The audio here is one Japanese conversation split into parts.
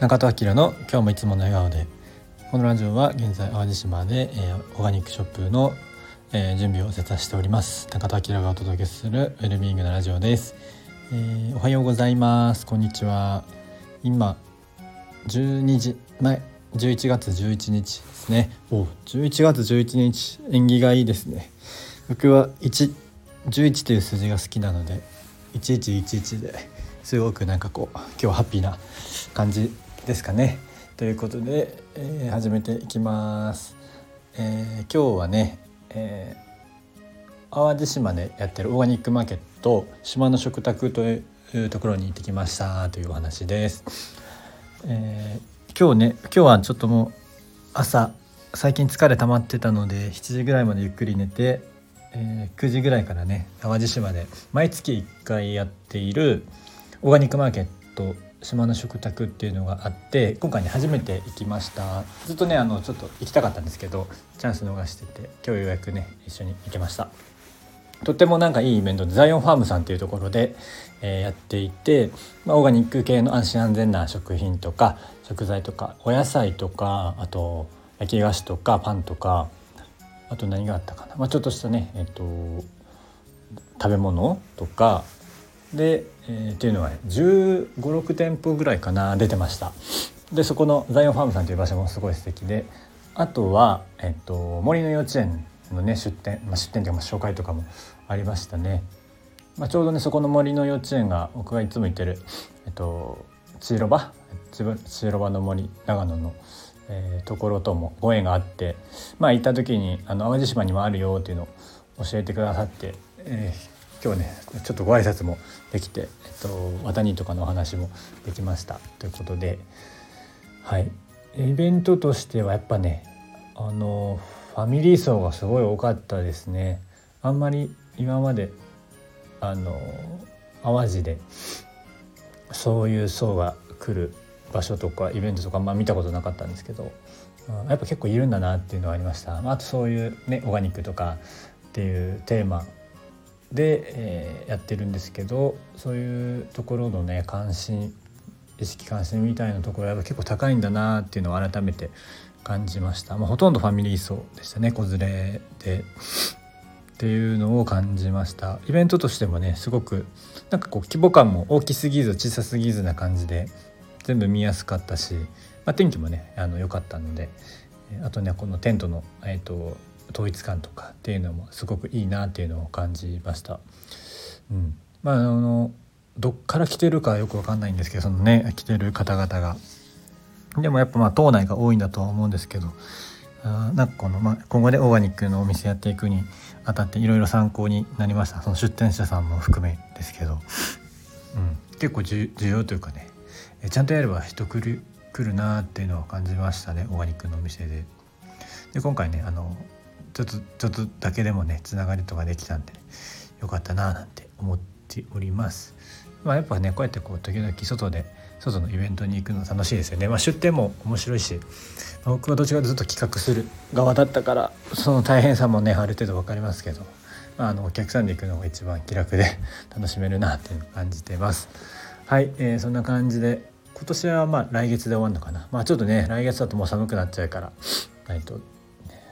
中戸明の今日もいつもの笑顔で。このラジオは現在淡路島で、えー、オーガニックショップの、えー、準備をせさしております。中戸明がお届けするウェルビーイングのラジオです、えー、おはようございます。こんにちは。今12時前11月11日ですね。お11月11日縁起がいいですね。僕は1 11という数字が好きなので1111ですごくなんかこう今日ハッピーな感じですかね。ということで、えー、始めていきます。えー、今日はね、えー、淡路島でやってるオーガニックマーケット島の食卓というところに行ってきましたというお話です。えー、今日ね今日はちょっともう朝最近疲れ溜まってたので7時ぐらいまでゆっくり寝て、えー、9時ぐらいからね淡路島で毎月1回やっているオーガニックマーケット島の食卓っていうのがあって今回ね初めて行きました。ずっとねあのちょっと行きたかったんですけどチャンス逃してて今日ようやくね一緒に行けました。とってもなんかいいイベントでザイオンファームさんっていうところで、えー、やっていて、まあ、オーガニック系の安心安全な食品とか食材とかお野菜とかあと焼き菓子とかパンとかあと何があったかな、まあ、ちょっとしたねえっ、と食べ物とかで、えー、っていうのは、1 5 6店舗ぐらいかな出てました。でそこのザイオンファームさんという場所もすごい素敵であとは、えっと、森の幼稚園のね出店、まあ、出店というか紹介とかもありましたね、まあ、ちょうどねそこの森の幼稚園が僕がいつも行ってる、えっと、千広場千広場の森長野の、えー、ところともご縁があってまあ行った時にあの淡路島にもあるよっていうのを教えてくださって、えー、今日ねちょっとご挨拶もできて、えっと、ワタニとかのお話もできました。ということではい。イベントとしてはやっぱねあのファミリー層がすごい多かったですね。あんまり今まであの淡路でそういう層が来る場所とかイベントとかあんま見たことなかったんですけどやっぱ結構いるんだなっていうのはありました。あとそういうねオーガニックとかっていうテーマで、えー、やってるんですけどそういうところのね関心意識関心みたいなところは結構高いんだなっていうのを改めて感じました、まあ、ほとんどファミリー層でしたね子連れで。っていうのを感じました。イベントとしてもねすごくなんかこう規模感も大きすぎず小さすぎずな感じで全部見やすかったし、まあ、天気もねあの良かったのであとねこのテントの、えーと統一感とかっていうのもすごくいいなっていうのを感じました。うん、まああのどっから来てるかよく分かんないんですけどそのね来てる方々が。でもやっぱまあ島内が多いんだとは思うんですけどあなんかこの、まあ、今後でオーガニックのお店やっていくにあたっていろいろ参考になりましたその出店者さんも含めですけど、うん、結構需要というかねえちゃんとやれば人来る来るなっていうのを感じましたねオーガニックのお店で。で今回ねあのちょっとちょっとだけでもねつながりとかできたんでよかったななんて思っております。まあ、やっぱねこうやってこう時々外で外のイベントに行くの楽しいですよね。まあ、出店も面白いし、僕はどっちかというと企画する側だったからその大変さもねある程度分かりますけど、まあ、あのお客さんで行くのが一番気楽で楽しめるなっていうのを感じてます。はい、えー、そんな感じで今年はまあ来月で終わるのかな。まあちょっとね来月だともう寒くなっちゃうからないと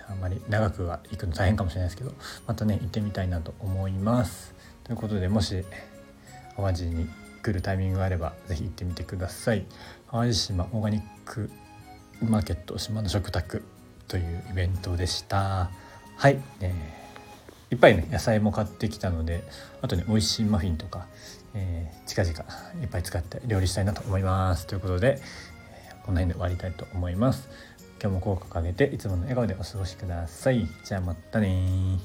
あんまり長くは行くの大変かもしれないですけどまたね行ってみたいなと思います。ということでもし淡路に来るタイミングがあれば是非行ってみてください。淡路島オーガニックマーケット島の食卓というイベントでした。はい、えー、いっぱいね野菜も買ってきたのであとね美味しいマフィンとか、えー、近々いっぱい使って料理したいなと思います。ということで、え、この辺で終わりたいと思います。今日も効果を上げていつもの笑顔でお過ごしください。じゃあまたね